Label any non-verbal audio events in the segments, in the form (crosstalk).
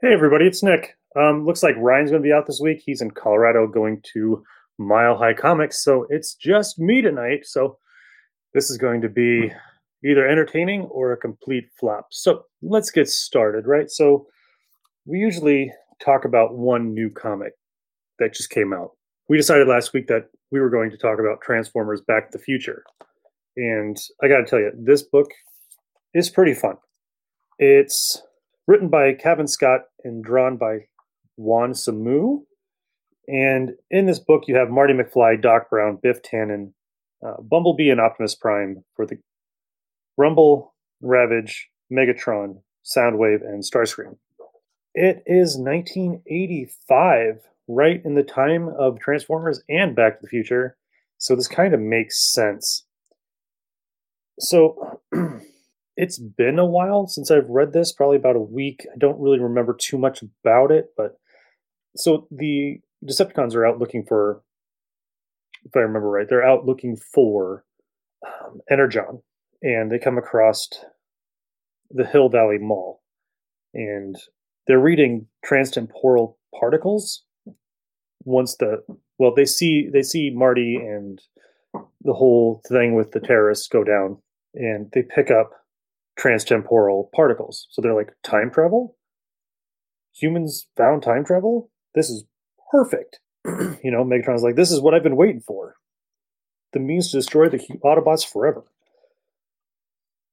Hey, everybody, it's Nick. Um, looks like Ryan's going to be out this week. He's in Colorado going to Mile High Comics, so it's just me tonight. So this is going to be either entertaining or a complete flop. So let's get started, right? So we usually talk about one new comic that just came out. We decided last week that we were going to talk about Transformers Back to the Future. And I got to tell you, this book is pretty fun. It's written by Cavan Scott and drawn by Juan Samu. And in this book, you have Marty McFly, Doc Brown, Biff Tannen, uh, Bumblebee, and Optimus Prime for the Rumble, Ravage, Megatron, Soundwave, and Starscream. It is 1985, right in the time of Transformers and Back to the Future. So this kind of makes sense. So (clears throat) it's been a while since I've read this, probably about a week. I don't really remember too much about it, but so the Decepticons are out looking for, if I remember right, they're out looking for um, Energon, and they come across the Hill Valley Mall, and they're reading transtemporal particles. Once the well, they see they see Marty and the whole thing with the terrorists go down, and they pick up transtemporal particles. So they're like time travel. Humans found time travel. This is perfect. (clears throat) you know, Megatron's like, this is what I've been waiting for. The means to destroy the Autobots forever.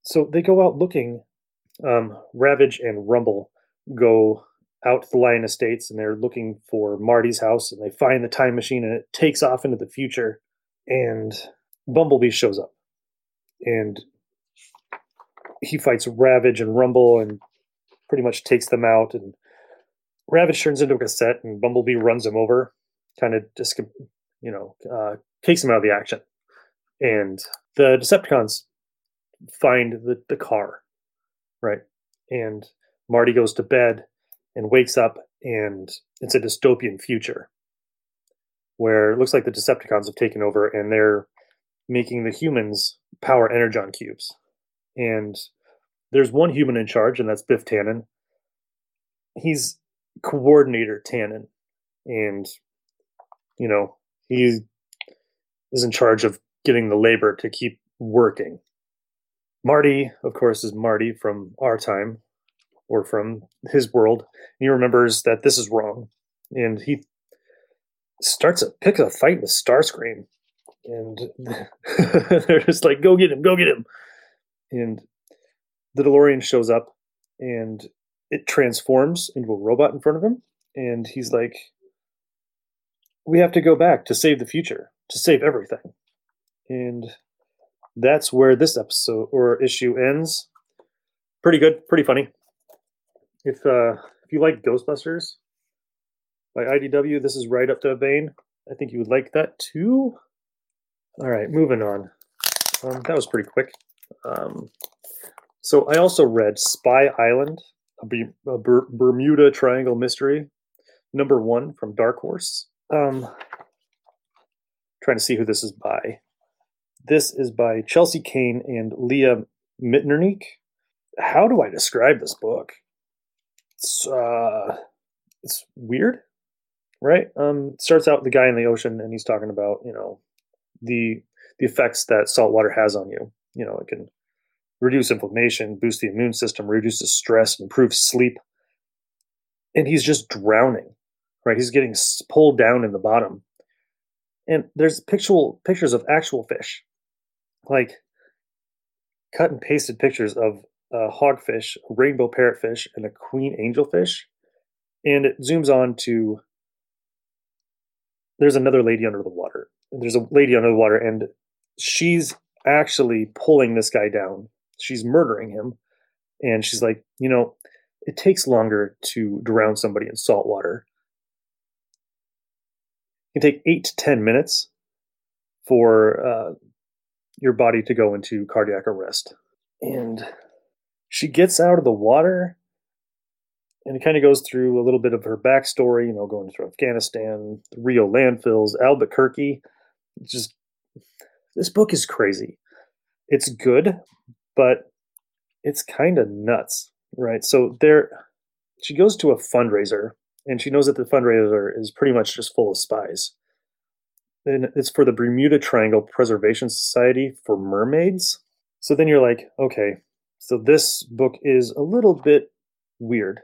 So they go out looking. Um, Ravage and Rumble go out to the Lyon Estates and they're looking for Marty's house and they find the time machine and it takes off into the future. And Bumblebee shows up. And he fights Ravage and Rumble and pretty much takes them out. And Ravage turns into a cassette, and Bumblebee runs him over, kind of just you know uh, takes him out of the action. And the Decepticons find the the car, right? And Marty goes to bed and wakes up, and it's a dystopian future where it looks like the Decepticons have taken over and they're making the humans power energon cubes and there's one human in charge, and that's Biff Tannen. He's coordinator Tannen, and you know he is in charge of getting the labor to keep working. Marty, of course, is Marty from our time or from his world. He remembers that this is wrong, and he starts a pick a fight with Starscream, and (laughs) they're just like, "Go get him! Go get him!" and the DeLorean shows up and it transforms into a robot in front of him. And he's like we have to go back to save the future to save everything. And that's where this episode or issue ends. Pretty good pretty funny. If uh if you like ghostbusters by idw this is right up to vein. I think you would like that too. All right moving on. Um, that was pretty quick. Um, so I also read Spy Island, a, a Ber- Bermuda Triangle mystery, number one from Dark Horse. Um, trying to see who this is by. This is by Chelsea Cain and Leah Mitternick. How do I describe this book? It's uh, it's weird, right? Um, starts out the guy in the ocean, and he's talking about you know the the effects that salt water has on you you know, it can reduce inflammation, boost the immune system, reduces stress, improve sleep. And he's just drowning, right? He's getting pulled down in the bottom. And there's pictual pictures of actual fish, like cut and pasted pictures of a hogfish, a rainbow parrotfish, and a queen angelfish. And it zooms on to there's another lady under the water. There's a lady under the water, and she's actually pulling this guy down. She's murdering him. And she's like, you know, it takes longer to drown somebody in salt water. It can take eight to 10 minutes for uh, your body to go into cardiac arrest. And she gets out of the water and it kind of goes through a little bit of her backstory, you know, going through Afghanistan, the Rio landfills, Albuquerque. Just this book is crazy. It's good, but it's kind of nuts, right? So there, she goes to a fundraiser and she knows that the fundraiser is pretty much just full of spies. And it's for the Bermuda Triangle Preservation Society for mermaids. So then you're like, okay, so this book is a little bit weird.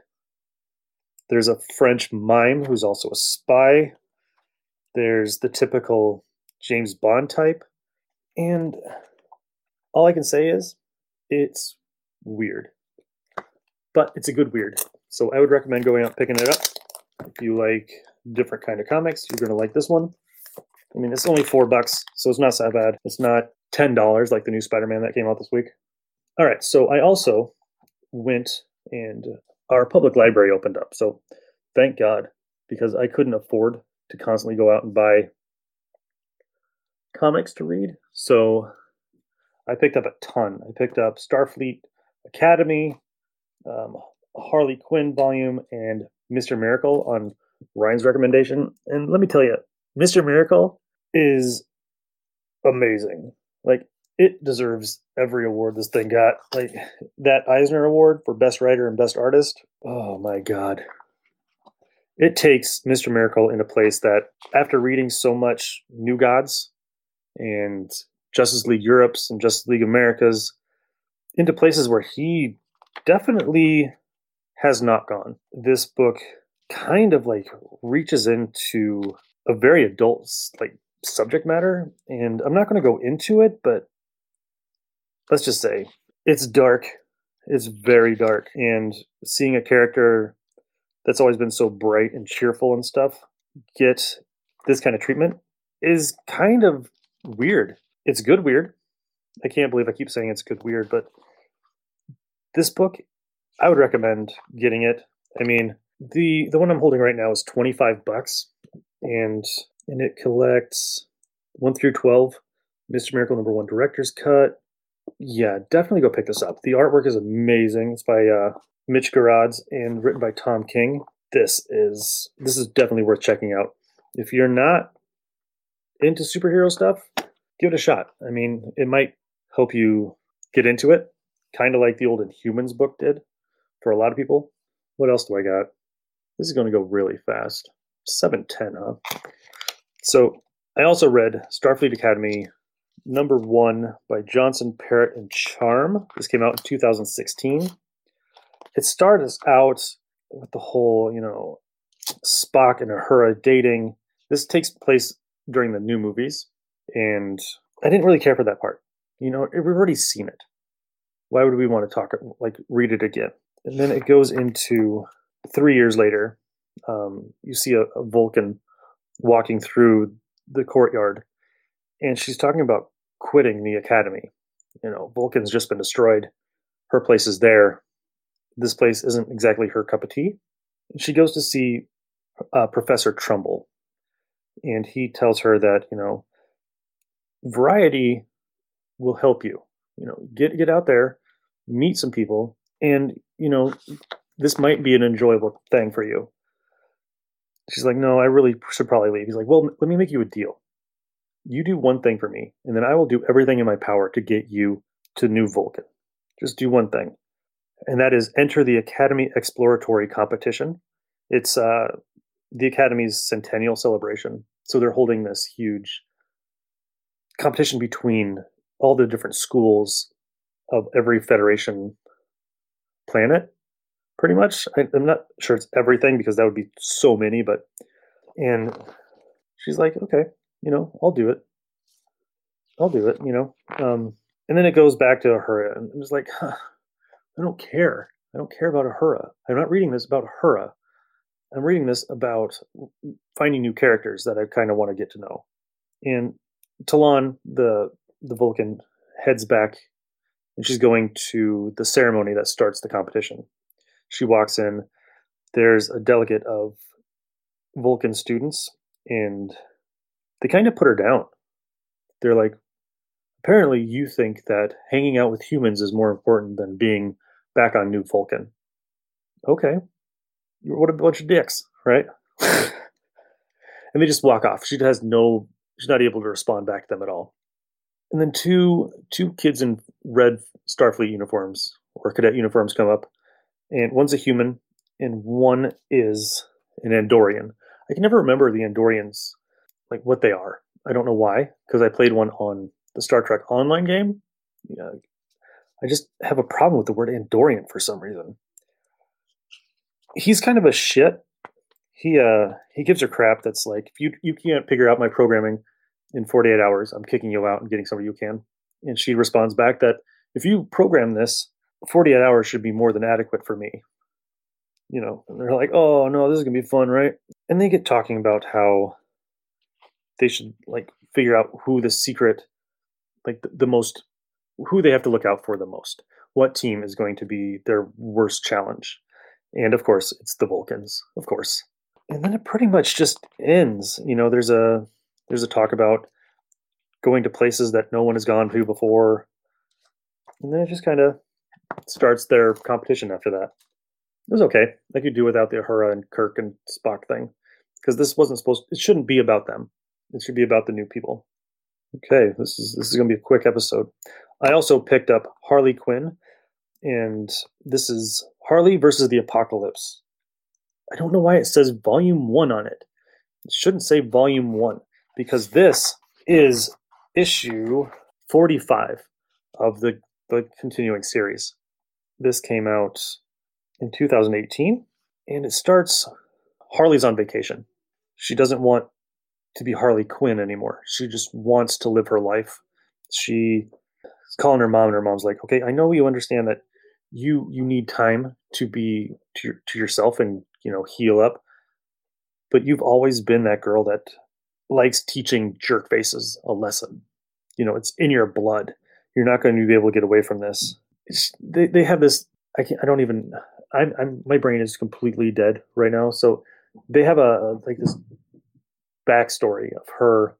There's a French mime who's also a spy. There's the typical James Bond type. And all I can say is it's weird. But it's a good weird. So I would recommend going out picking it up. If you like different kind of comics, you're to like this one. I mean, it's only four bucks, so it's not so bad. It's not ten dollars like the new Spider-Man that came out this week. All right, so I also went and our public library opened up. So thank God, because I couldn't afford to constantly go out and buy comics to read. So I picked up a ton. I picked up Starfleet Academy, um, Harley Quinn volume, and Mr. Miracle on Ryan's recommendation. And let me tell you, Mr. Miracle is amazing. Like it deserves every award this thing got. Like that Eisner Award for Best Writer and Best Artist. Oh my God. It takes Mr. Miracle in a place that, after reading so much New Gods and Justice League Europe's and Justice League America's, into places where he definitely has not gone. This book kind of like reaches into a very adult like subject matter and i'm not going to go into it but let's just say it's dark it's very dark and seeing a character that's always been so bright and cheerful and stuff get this kind of treatment is kind of weird it's good weird. I can't believe i keep saying it's good weird but this book i would recommend getting it. I mean the the one i'm holding right now is 25 bucks and and it collects 1 through 12 mr miracle number one director's cut. Yeah definitely go pick this up. The artwork is amazing. It's by uh, mitch gerads and written by tom king. This is this is definitely worth checking out. If you're not into superhero stuff give it a shot i mean it might help you get into it kind of like the old inhumans book did for a lot of people what else do i got this is going to go really fast 710 huh so I also read Starfleet Academy number one by Johnson, Parrott, and Charm. This came out in 2016. It starts out with the whole, you know, Spock and Uhura dating. This takes place during the new movies, and I didn't really care for that part. You know, we've already seen it. Why would we want to talk, like, read it again? And then it goes into three years later. Um, you see a, a Vulcan walking through the courtyard, and she's talking about quitting the academy. You know, Vulcan's just been destroyed. Her place is there. This place isn't exactly her cup of tea. She goes to see uh, Professor Trumbull, and he tells her that you know, variety will help you. You know, get get out there, meet some people, and you know, this might be an enjoyable thing for you. She's like, no, I really should probably leave. He's like, well, let me make you a deal. You do one thing for me, and then I will do everything in my power to get you to New Vulcan. Just do one thing. And that is enter the Academy Exploratory Competition. It's uh, the Academy's centennial celebration. So they're holding this huge competition between all the different schools of every Federation planet pretty much. I, am not sure it's everything because that would be so many, but and she's like, okay, you know, I'll do it. I'll do it, you know. Um, and then it goes back to Uhura, and I'm just like, huh, I don't care. I don't care about Uhura. I'm not reading this about Uhura. I'm reading this about finding new characters that I kind of want to get to know. And T'Laan, the the Vulcan, heads back, and she's going to the ceremony that starts the competition. She walks in. There's a delegate of Vulcan students, and they kind of put her down. They're like, apparently, you think that hanging out with humans is more important than being back on New Vulcan. Okay. You're what a bunch of dicks, right? (laughs) and they just walk off. She has no, she's not able to respond back to them at all. And then two two kids in red Starfleet uniforms or cadet uniforms come up and one's a human and one is an Andorian. I can never remember the Andorians, like what they are. I don't know why, because I played one on the Star Trek Online game. Yeah, I just have a problem with the word Andorian for some reason. He's kind of a shit. He uh he gives her crap that's like if you you can't figure out my programming in 48 hours, I'm kicking you out and getting somebody you can. And she responds back that if you program this, 48 hours should be more than adequate for me. You know, and they're like, oh no, this is gonna be fun, right? And they get talking about how they should like figure out who the secret, like the, the most, who they have to look out for the most. What team is going to be their worst challenge? And of course, it's the Vulcans, of course. And then it pretty much just ends. You know, there's a there's a talk about going to places that no one has gone to before, and then it just kind of starts their competition after that. It was okay. I could do without the Uhura and Kirk and Spock thing because this wasn't supposed. It shouldn't be about them. It should be about the new people. Okay, this is this is going to be a quick episode. I also picked up Harley Quinn, and this is Harley versus the Apokolips. I don't know why it says Volume One on it. It shouldn't say Volume One because this is issue forty-five of the the continuing series. This came out in 2018, and it starts Harley's on vacation. She doesn't want to be Harley Quinn anymore. She just wants to live her life. She is calling her mom, and her mom's like, "Okay, I know you understand that you you need time to be to to yourself and you know heal up, but you've always been that girl that likes teaching jerk faces a lesson. You know, it's in your blood. You're not going to be able to get away from this. It's, they they have this. I can't. I don't even. I'm. I'm. My brain is completely dead right now. So they have a like this backstory of her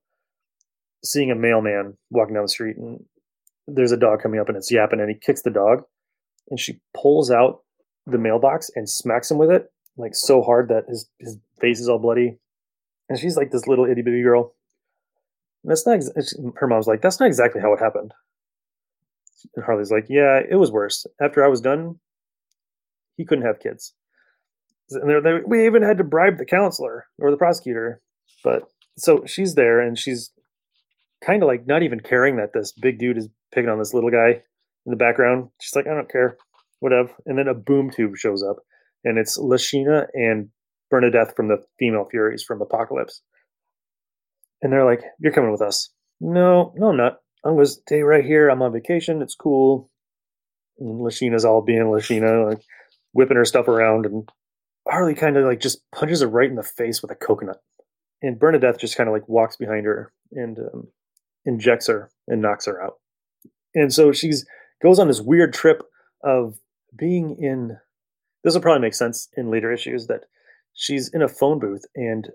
seeing a mailman walking down the street and there's a dog coming up and it's yapping and he kicks the dog and she pulls out the mailbox and smacks him with it like so hard that his his face is all bloody and she's like this little itty bitty girl. And that's not ex- her mom's like that's not exactly how it happened. And harley's like yeah it was worse. After i was done he couldn't have kids. And they're, they're, we even had to bribe the counselor or the prosecutor but so she's there and she's kind of like not even caring that this big dude is picking on this little guy in the background. She's like, I don't care, whatever. And then a boom tube shows up, and it's Lashina and Bernadeth from the Female Furies from Apokolips. And they're like, You're coming with us. No, no, I'm not. I'm going to stay right here. I'm on vacation. It's cool. And Lashina's all being Lashina, like whipping her stuff around. And Harley kind of like just punches her right in the face with a coconut and Bernadeth just kind of like walks behind her and um, injects her and knocks her out. And so she's goes on this weird trip of being in. This will probably make sense in later issues that she's in a phone booth and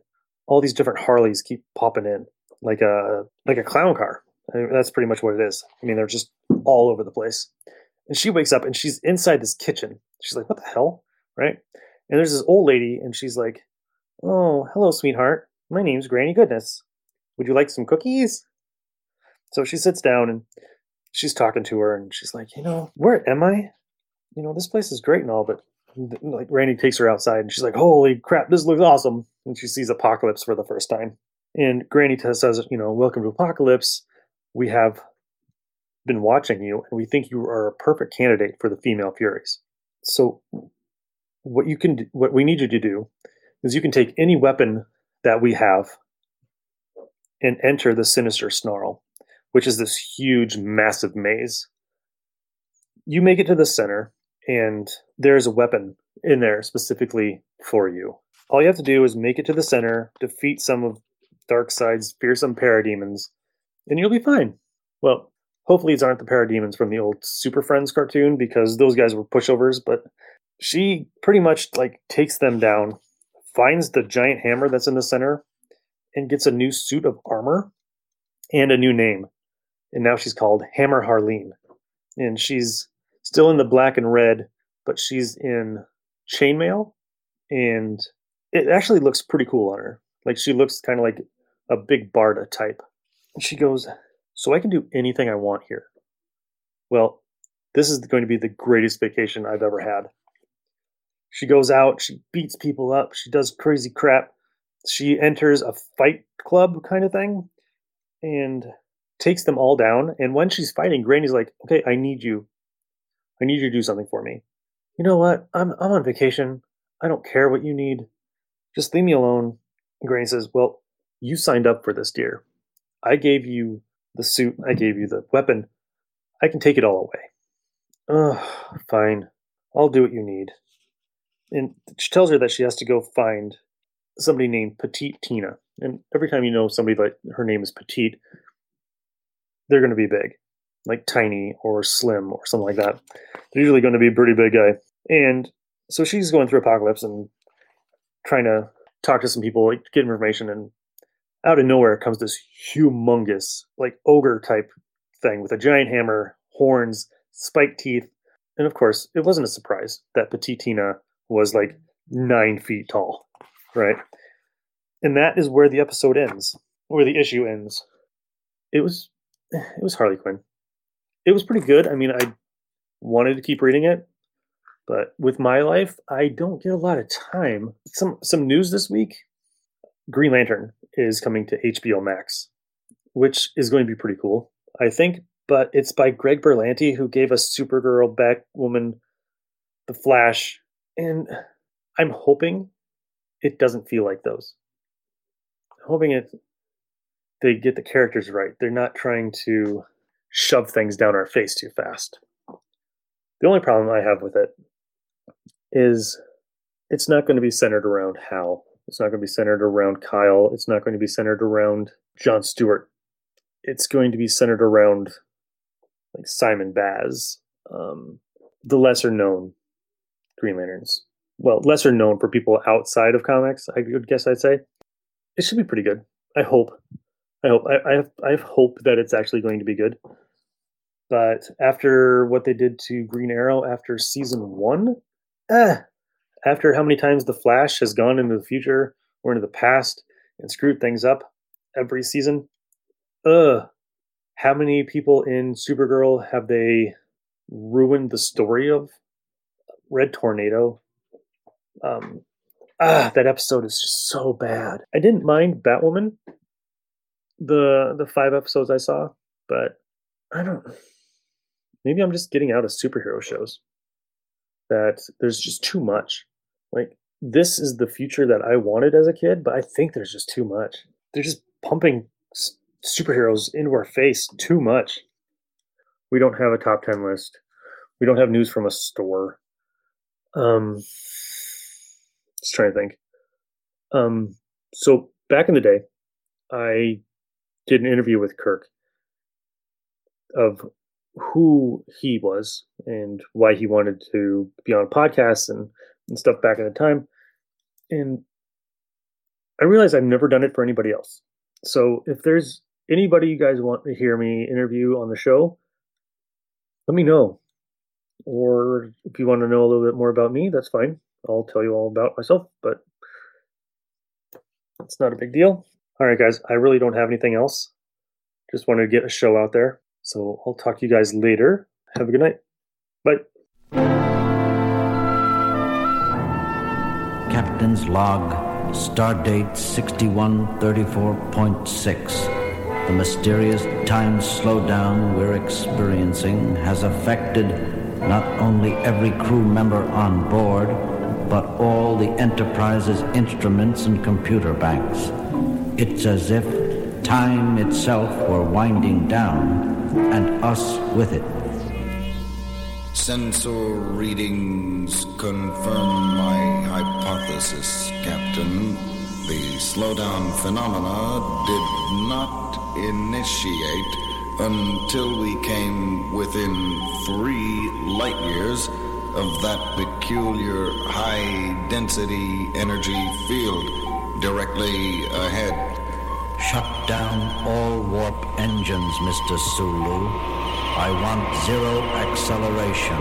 all these different Harleys keep popping in like a like a clown car. I mean, that's pretty much what it is. I mean, they're just all over the place. And she wakes up and she's inside this kitchen. She's like, "What the hell?" Right? And there's this old lady, and she's like, "Oh, hello, sweetheart. My name's Granny Goodness. Would you like some cookies? So she sits down and she's talking to her and she's like, You know, where am I? You know, this place is great and all, but like Granny takes her outside and she's like, Holy crap, this looks awesome. And she sees Apokolips for the first time. And Granny says, You know, welcome to Apokolips. We have been watching you and we think you are a perfect candidate for the female Furies. So what you can what we need you to do is you can take any weapon that we have and enter the sinister snarl, which is this huge, massive maze. You make it to the center, and there's a weapon in there specifically for you. All you have to do is make it to the center, defeat some of Darkseid's fearsome parademons, and you'll be fine. Well, hopefully these aren't the parademons from the old Super Friends cartoon because those guys were pushovers, but she pretty much like takes them down finds the giant hammer that's in the center and gets a new suit of armor and a new name. And now she's called Hammer Harleen. And she's still in the black and red, but she's in chainmail. And it actually looks pretty cool on her. Like she looks kind of like a big Barda type. And she goes, So I can do anything I want here. Well, this is going to be the greatest vacation I've ever had. She goes out, she beats people up, she does crazy crap. She enters a fight club kind of thing and takes them all down. And when she's fighting, Granny's like, okay, I need you. I need you to do something for me. You know what? I'm, I'm on vacation. I don't care what you need. Just leave me alone. And Granny says, well, you signed up for this, dear. I gave you the suit. I gave you the weapon. I can take it all away. Ugh, fine. I'll do what you need. And she tells her that she has to go find somebody named Petite Tina. And every time you know somebody like her name is Petite, they're going to be big, like tiny or slim or something like that. They're usually going to be a pretty big guy. And so she's going through Apokolips and trying to talk to some people, like get information. And out of nowhere comes this humongous, like ogre type thing with a giant hammer, horns, spiked teeth. And of course, it wasn't a surprise that Petite Tina was like nine feet tall, right? And that is where the episode ends, where the issue ends. It was, it was Harley Quinn. It was pretty good. I mean, I wanted to keep reading it, but with my life, I don't get a lot of time. Some some news this week: Green Lantern is coming to HBO Max, which is going to be pretty cool, I think. But it's by Greg Berlanti, who gave us Supergirl, Batwoman, The Flash, and I'm hoping it doesn't feel like those. I'm hoping it they get the characters right. They're not trying to shove things down our face too fast. The only problem I have with it is it's not going to be centered around Hal. It's not going to be centered around Kyle. It's not going to be centered around John Stewart. It's going to be centered around like Simon Baz, um, the lesser known Green Lanterns. Well, lesser known for people outside of comics, I would guess I'd say. It should be pretty good. I hope. I hope. I, I have. I have hope that it's actually going to be good. But after what they did to Green Arrow after season one, eh, after how many times the Flash has gone into the future or into the past and screwed things up every season, ugh, how many people in Supergirl have they ruined the story of Red Tornado? Um, ah, that episode is just so bad. I didn't mind Batwoman, the the five episodes I saw, but I don't. Maybe I'm just getting out of superhero shows. That there's just too much. Like this is the future that I wanted as a kid, but I think there's just too much. They're just pumping superheroes into our face too much. We don't have a top 10 list. We don't have news from a store. Um, just trying to think. Um, so back in the day, I did an interview with Kirk of who he was and why he wanted to be on podcasts and, and stuff back in the time. And I realized I've never done it for anybody else. So if there's anybody you guys want to hear me interview on the show, let me know. Or if you want to know a little bit more about me, that's fine. I'll tell you all about myself, but it's not a big deal. All right, guys, I really don't have anything else. Just wanted to get a show out there. So I'll talk to you guys later. Have a good night. Bye. Captain's log, stardate 6134.6. The mysterious time slowdown we're experiencing has affected not only every crew member on board, but all the Enterprise's instruments and computer banks. It's as if time itself were winding down, and us with it. Sensor readings confirm my hypothesis, Captain. The slowdown phenomena did not initiate until we came within three light years of that peculiar high density energy field directly ahead. Shut down all warp engines, Mr. Sulu. I want zero acceleration.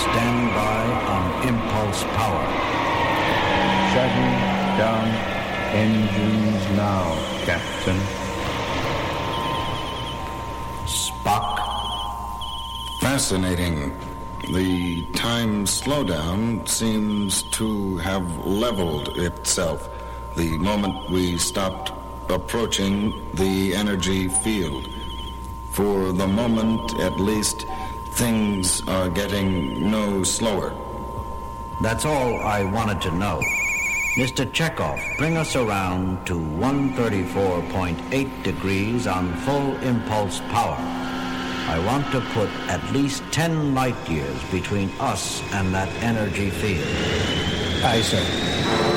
Stand by on impulse power. Shutting down engines now, Captain. Spock. Fascinating. The time slowdown seems to have leveled itself the moment we stopped approaching the energy field. For the moment, at least, things are getting no slower. That's all I wanted to know. Mr. Chekhov, bring us around to 134.8 degrees on full impulse power. I want to put at least 10 light years between us and that energy field. Aye, sir.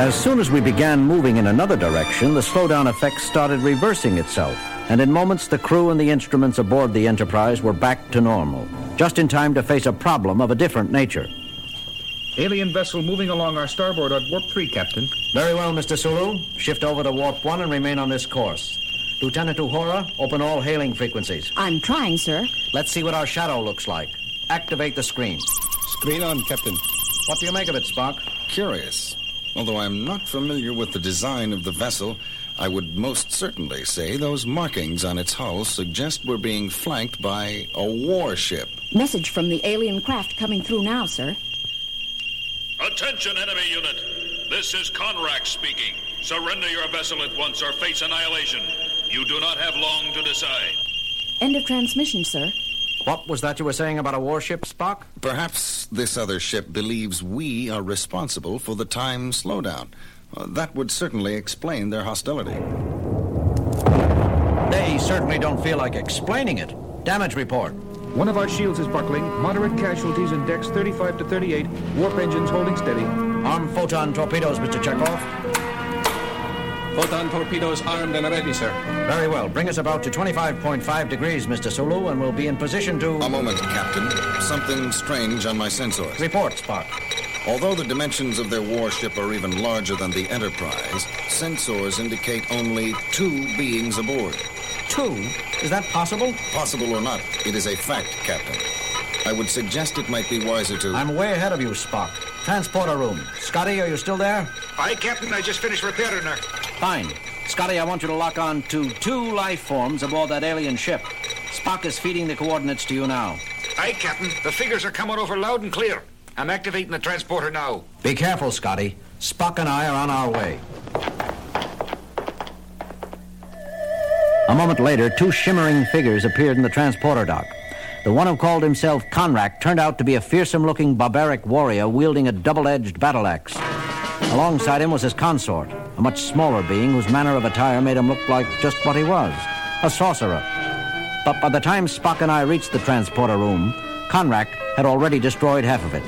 As soon as we began moving in another direction, the slowdown effect started reversing itself, and in moments the crew and the instruments aboard the Enterprise were back to normal, just in time to face a problem of a different nature. Alien vessel moving along our starboard at warp 3, Captain. Very well, Mr. Sulu. Shift over to warp 1 and remain on this course. Lieutenant Uhura, open all hailing frequencies. I'm trying, sir. Let's see what our shadow looks like. Activate the screen. Screen on, Captain. What do you make of it, Spock? Curious. Although I'm not familiar with the design of the vessel, I would most certainly say those markings on its hull suggest we're being flanked by a warship. Message from the alien craft coming through now, sir. Attention, enemy unit. This is Conrack speaking. Surrender your vessel at once or face annihilation. You do not have long to decide. End of transmission, sir. What was that you were saying about a warship, Spock? Perhaps this other ship believes we are responsible for the time slowdown. Uh, that would certainly explain their hostility. They certainly don't feel like explaining it. Damage report. One of our shields is buckling. Moderate casualties in decks 35 to 38. Warp engines holding steady. Arm photon torpedoes, Mr. Chekhov. Photon torpedoes armed and ready, sir. Very well. Bring us about to 25.5 degrees, Mr. Sulu, and we'll be in position to... A moment, Captain. Something strange on my sensors. Report, Spock. Although the dimensions of their warship are even larger than the Enterprise, sensors indicate only two beings aboard. Two? Is that possible? Possible or not, it is a fact, Captain. I would suggest it might be wiser to. I'm way ahead of you, Spock. Transporter room. Scotty, are you still there? Aye, Captain. I just finished repairing her. Fine. Scotty, I want you to lock on to two life forms aboard that alien ship. Spock is feeding the coordinates to you now. Aye, Captain. The figures are coming over loud and clear. I'm activating the transporter now. Be careful, Scotty. Spock and I are on our way. A moment later, two shimmering figures appeared in the transporter dock. The one who called himself Conrack turned out to be a fearsome-looking barbaric warrior wielding a double-edged battle axe. Alongside him was his consort, a much smaller being whose manner of attire made him look like just what he was, a sorcerer. But by the time Spock and I reached the transporter room, Conrack had already destroyed half of it.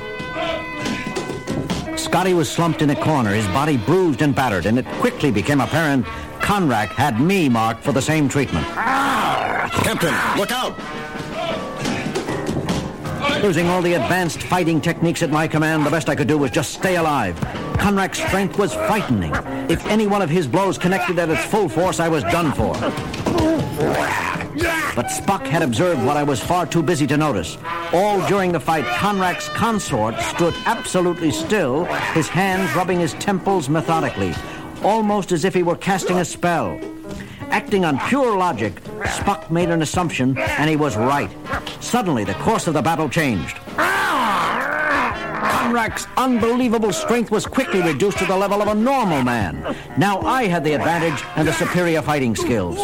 Scotty was slumped in a corner, his body bruised and battered, and it quickly became apparent Conrack had me marked for the same treatment. Captain, look out! Losing all the advanced fighting techniques at my command, the best I could do was just stay alive. Conrack's strength was frightening. If any one of his blows connected at its full force, I was done for. But Spock had observed what I was far too busy to notice. All during the fight, Conrack's consort stood absolutely still, his hands rubbing his temples methodically, almost as if he were casting a spell. Acting on pure logic, Spock made an assumption, and he was right. Suddenly, the course of the battle changed. Conrack's unbelievable strength was quickly reduced to the level of a normal man. Now I had the advantage and the superior fighting skills.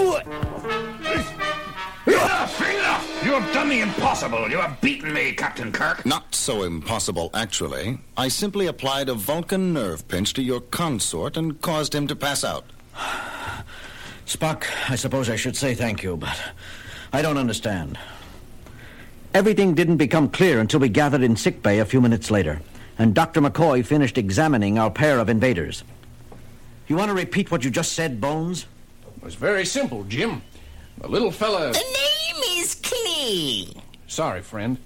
You have done the impossible. You have beaten me, Captain Kirk. Not so impossible, actually. I simply applied a Vulcan nerve pinch to your consort and caused him to pass out. (sighs) Spock, I suppose I should say thank you, but I don't understand. Everything didn't become clear until we gathered in sickbay a few minutes later, and Dr. McCoy finished examining our pair of invaders. You want to repeat what you just said, Bones? It was very simple, Jim. The little fella. The name is Klee. Sorry, friend.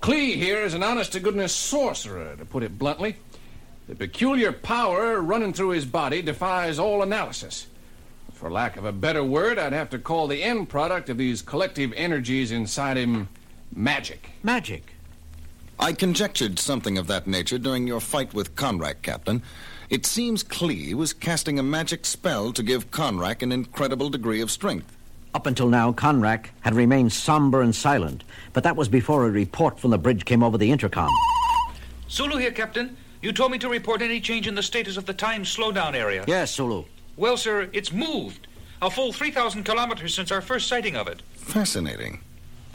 Klee here is an honest to goodness sorcerer, to put it bluntly. The peculiar power running through his body defies all analysis. For lack of a better word, I'd have to call the end product of these collective energies inside him magic. Magic. I conjectured something of that nature during your fight with Conrack, Captain. It seems Klee was casting a magic spell to give Conrack an incredible degree of strength. Up until now, Conrack had remained somber and silent, but that was before a report from the bridge came over the intercom. Sulu here, Captain. You told me to report any change in the status of the time slowdown area. Yes, Sulu. Well, sir, it's moved. A full 3,000 kilometers since our first sighting of it. Fascinating.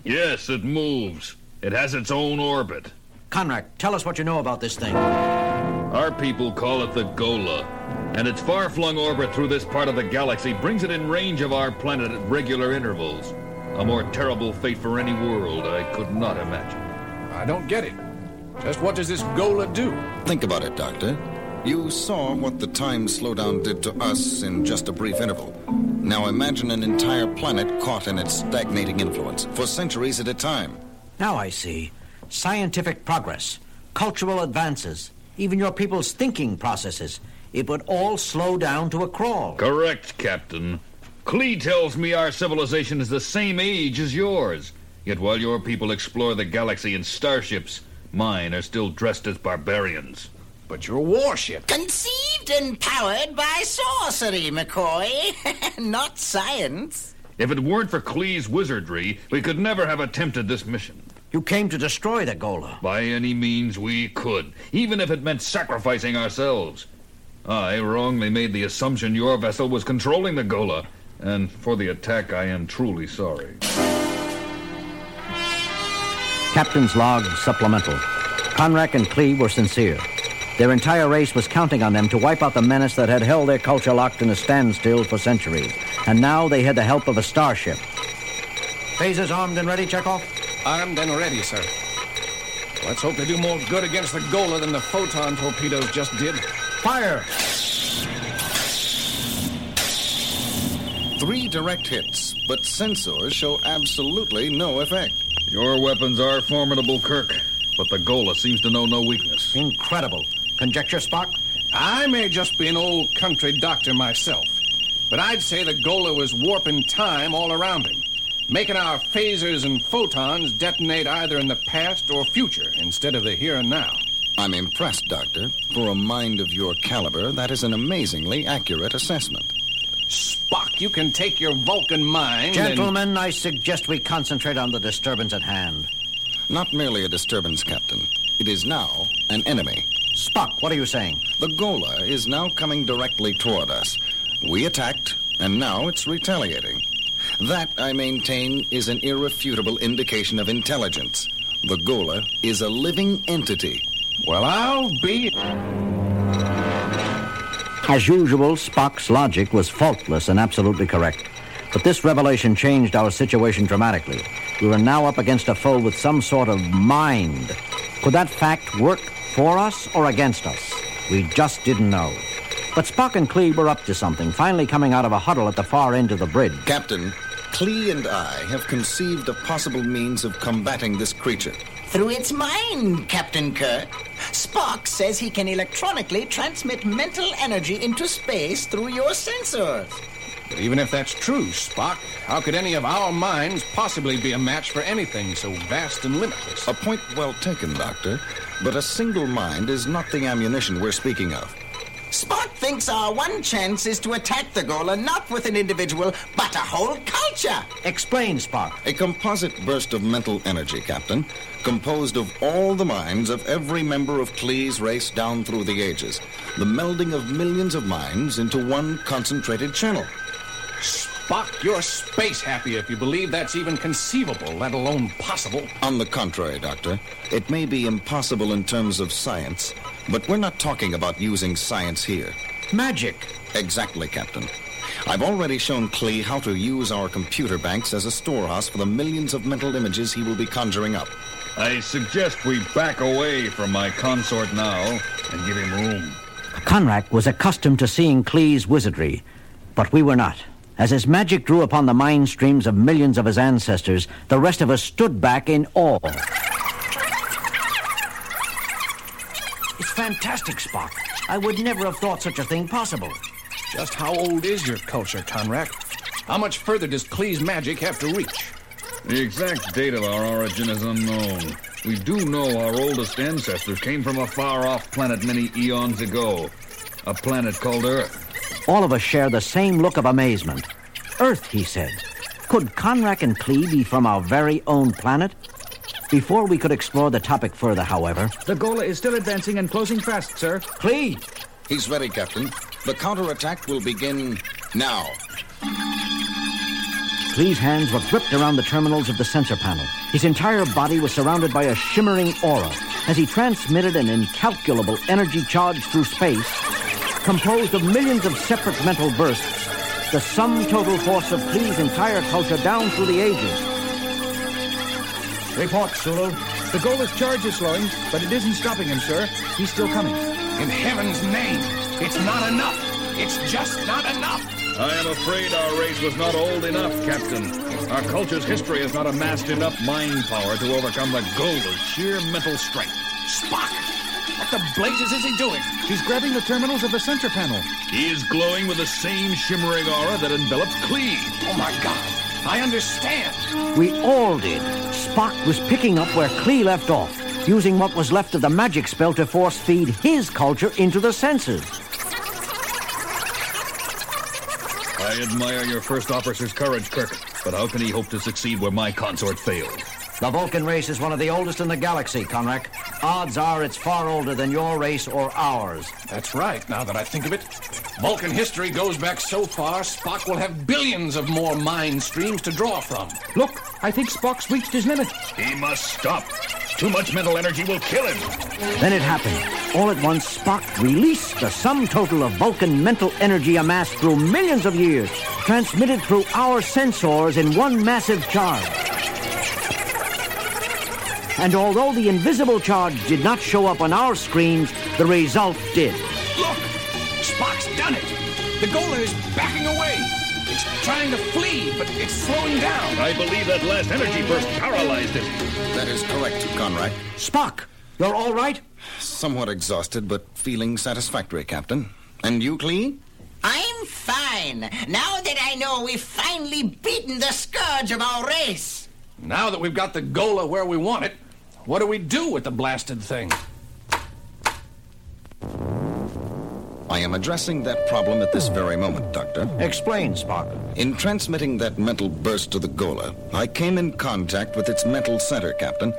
Yes, it moves. It has its own orbit. Conrad, tell us what you know about this thing. Our people call it the Gola, and its far flung orbit through this part of the galaxy brings it in range of our planet at regular intervals. A more terrible fate for any world I could not imagine. I don't get it. Just what does this Gola do? Think about it, Doctor. You saw what the time slowdown did to us in just a brief interval. Now imagine an entire planet caught in its stagnating influence for centuries at a time. Now I see. Scientific progress, cultural advances, even your people's thinking processes. It would all slow down to a crawl. Correct, Captain. Klee tells me our civilization is the same age as yours. Yet while your people explore the galaxy in starships, mine are still dressed as barbarians. But your warship. Conceived and powered by sorcery, McCoy. (laughs) Not science. If it weren't for Klee's wizardry, we could never have attempted this mission. You came to destroy the Gola. By any means we could, even if it meant sacrificing ourselves. I wrongly made the assumption your vessel was controlling the Gola, and for the attack I am truly sorry. Captain's log supplemental. Conrack and Klee were sincere. Their entire race was counting on them to wipe out the menace that had held their culture locked in a standstill for centuries. And now they had the help of a starship. Phasers armed and ready, Chekhov? Armed and ready, sir. Let's hope they do more good against the Gola than the photon torpedoes just did. Fire! Three direct hits, but sensors show absolutely no effect. Your weapons are formidable, Kirk, but the Gola seems to know no weakness. Incredible. Conjecture, Spock? I may just be an old country doctor myself, but I'd say the Gola was warping time all around him, making our phasers and photons detonate either in the past or future instead of the here and now. I'm impressed, Doctor. For a mind of your caliber, that is an amazingly accurate assessment. Spock, you can take your Vulcan mind and- Gentlemen, I suggest we concentrate on the disturbance at hand. Not merely a disturbance, Captain. It is now an enemy. Spock, what are you saying? The Gola is now coming directly toward us. We attacked, and now it's retaliating. That, I maintain, is an irrefutable indication of intelligence. The Gola is a living entity. Well, I'll be. As usual, Spock's logic was faultless and absolutely correct. But this revelation changed our situation dramatically. We were now up against a foe with some sort of mind. Could that fact work for us or against us? We just didn't know. But Spock and Klee were up to something, finally coming out of a huddle at the far end of the bridge. Captain, Klee and I have conceived a possible means of combating this creature. Through its mind, Captain Kirk. Spock says he can electronically transmit mental energy into space through your sensors. But even if that's true, Spock, how could any of our minds possibly be a match for anything so vast and limitless? A point well taken, Doctor. But a single mind is not the ammunition we're speaking of. Spock thinks our one chance is to attack the Gola not with an individual, but a whole culture. Explain, Spock. A composite burst of mental energy, Captain, composed of all the minds of every member of Klee's race down through the ages. The melding of millions of minds into one concentrated channel. Spock, you're space happy if you believe that's even conceivable, let alone possible. On the contrary, Doctor, it may be impossible in terms of science, but we're not talking about using science here. Magic. Exactly, Captain. I've already shown Klee how to use our computer banks as a storehouse for the millions of mental images he will be conjuring up. I suggest we back away from my consort now and give him room. Conrack was accustomed to seeing Klee's wizardry, but we were not. As his magic drew upon the mind streams of millions of his ancestors, the rest of us stood back in awe. It's fantastic, Spock. I would never have thought such a thing possible. Just how old is your culture, Conrack? How much further does Klee's magic have to reach? The exact date of our origin is unknown. We do know our oldest ancestors came from a far off planet many eons ago. A planet called Earth. All of us share the same look of amazement. Earth, he said. Could Conrack and Klee be from our very own planet? Before we could explore the topic further, however, The Gola is still advancing and closing fast, sir. Klee! He's ready, Captain. The counterattack will begin now. Klee's hands were gripped around the terminals of the sensor panel. His entire body was surrounded by a shimmering aura as he transmitted an incalculable energy charge through space, composed of millions of separate mental bursts, the sum total force of Klee's entire culture down through the ages. Report, Sulu. The Gola's charge is slowing, but it isn't stopping him, sir. He's still coming. In heaven's name, it's not enough. It's just not enough. I am afraid our race was not old enough, Captain. Our culture's history has not amassed enough mind power to overcome the Gola's sheer mental strength. Spock! What the blazes is he doing? He's grabbing the terminals of the sensor panel. He is glowing with the same shimmering aura that enveloped Klee. Oh my god! I understand. We all did. Spock was picking up where Klee left off, using what was left of the magic spell to force feed his culture into the senses. I admire your first officer's courage, Kirk, but how can he hope to succeed where my consort failed? The Vulcan race is one of the oldest in the galaxy, Conrack. Odds are it's far older than your race or ours. That's right, now that I think of it. Vulcan history goes back so far, Spock will have billions of more mind streams to draw from. Look, I think Spock's reached his limit. He must stop. Too much mental energy will kill him. Then it happened. All at once, Spock released the sum total of Vulcan mental energy amassed through millions of years, transmitted through our sensors in one massive charge. And although the invisible charge did not show up on our screens, the result did. Look! Spock's done it! The Gola is backing away! It's trying to flee, but it's slowing down. I believe that last energy burst paralyzed it. That is correct, Conrack. Spock, you're all right? Somewhat exhausted, but feeling satisfactory, Captain. And you, Klee? I'm fine. Now that I know we've finally beaten the scourge of our race. Now that we've got the Gola where we want it, what do we do with the blasted thing? I am addressing that problem at this very moment, Doctor. Explain, Spock. In transmitting that mental burst to the Gola, I came in contact with its mental center, Captain.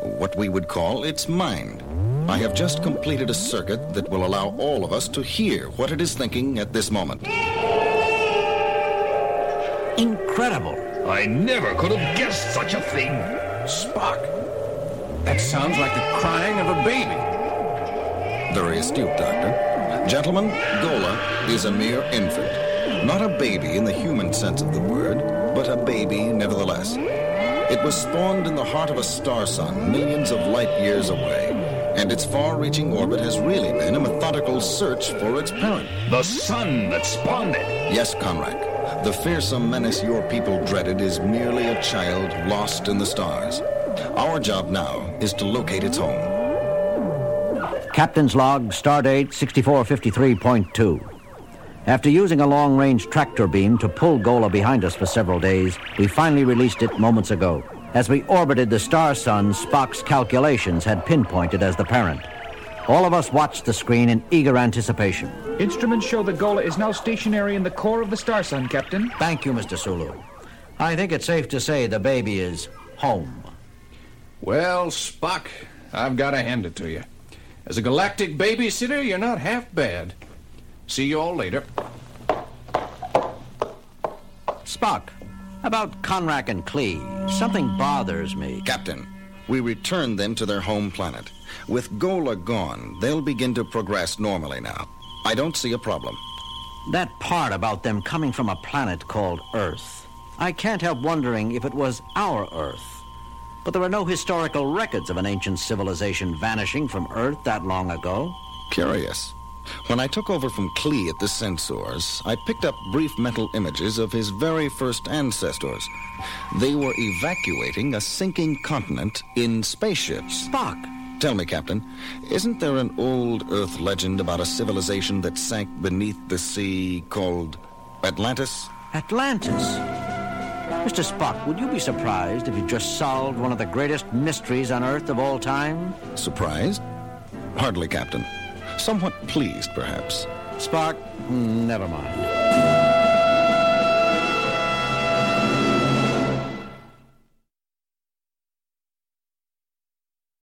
What we would call its mind. I have just completed a circuit that will allow all of us to hear what it is thinking at this moment. Incredible. I never could have guessed such a thing. Spock. That sounds like the crying of a baby. Very astute, Doctor. Gentlemen, Gola is a mere infant. Not a baby in the human sense of the word, but a baby nevertheless. It was spawned in the heart of a star sun millions of light years away, and its far reaching orbit has really been a methodical search for its parent. The sun that spawned it. Yes, Conrack. The fearsome menace your people dreaded is merely a child lost in the stars. Our job now is to locate its home. Captain's log, Stardate 6453.2. After using a long range tractor beam to pull Gola behind us for several days, we finally released it moments ago. As we orbited the star sun, Spock's calculations had pinpointed as the parent. All of us watched the screen in eager anticipation. Instruments show the Gola is now stationary in the core of the star sun, Captain. Thank you, Mr. Sulu. I think it's safe to say the baby is home. Well, Spock, I've got to hand it to you. As a galactic babysitter, you're not half bad. See you all later. Spock, about Conrack and Klee, something bothers me. Captain, we return them to their home planet. With Gola gone, they'll begin to progress normally now. I don't see a problem. That part about them coming from a planet called Earth. I can't help wondering if it was our Earth. But there are no historical records of an ancient civilization vanishing from Earth that long ago. Curious. When I took over from Klee at the sensors, I picked up brief mental images of his very first ancestors. They were evacuating a sinking continent in spaceships. Spock, Tell me, Captain, isn't there an old Earth legend about a civilization that sank beneath the sea called Atlantis? Atlantis. Mr. Spock, would you be surprised if you just solved one of the greatest mysteries on Earth of all time? Surprised? Hardly, Captain. Somewhat pleased, perhaps. Spock, mm, never mind.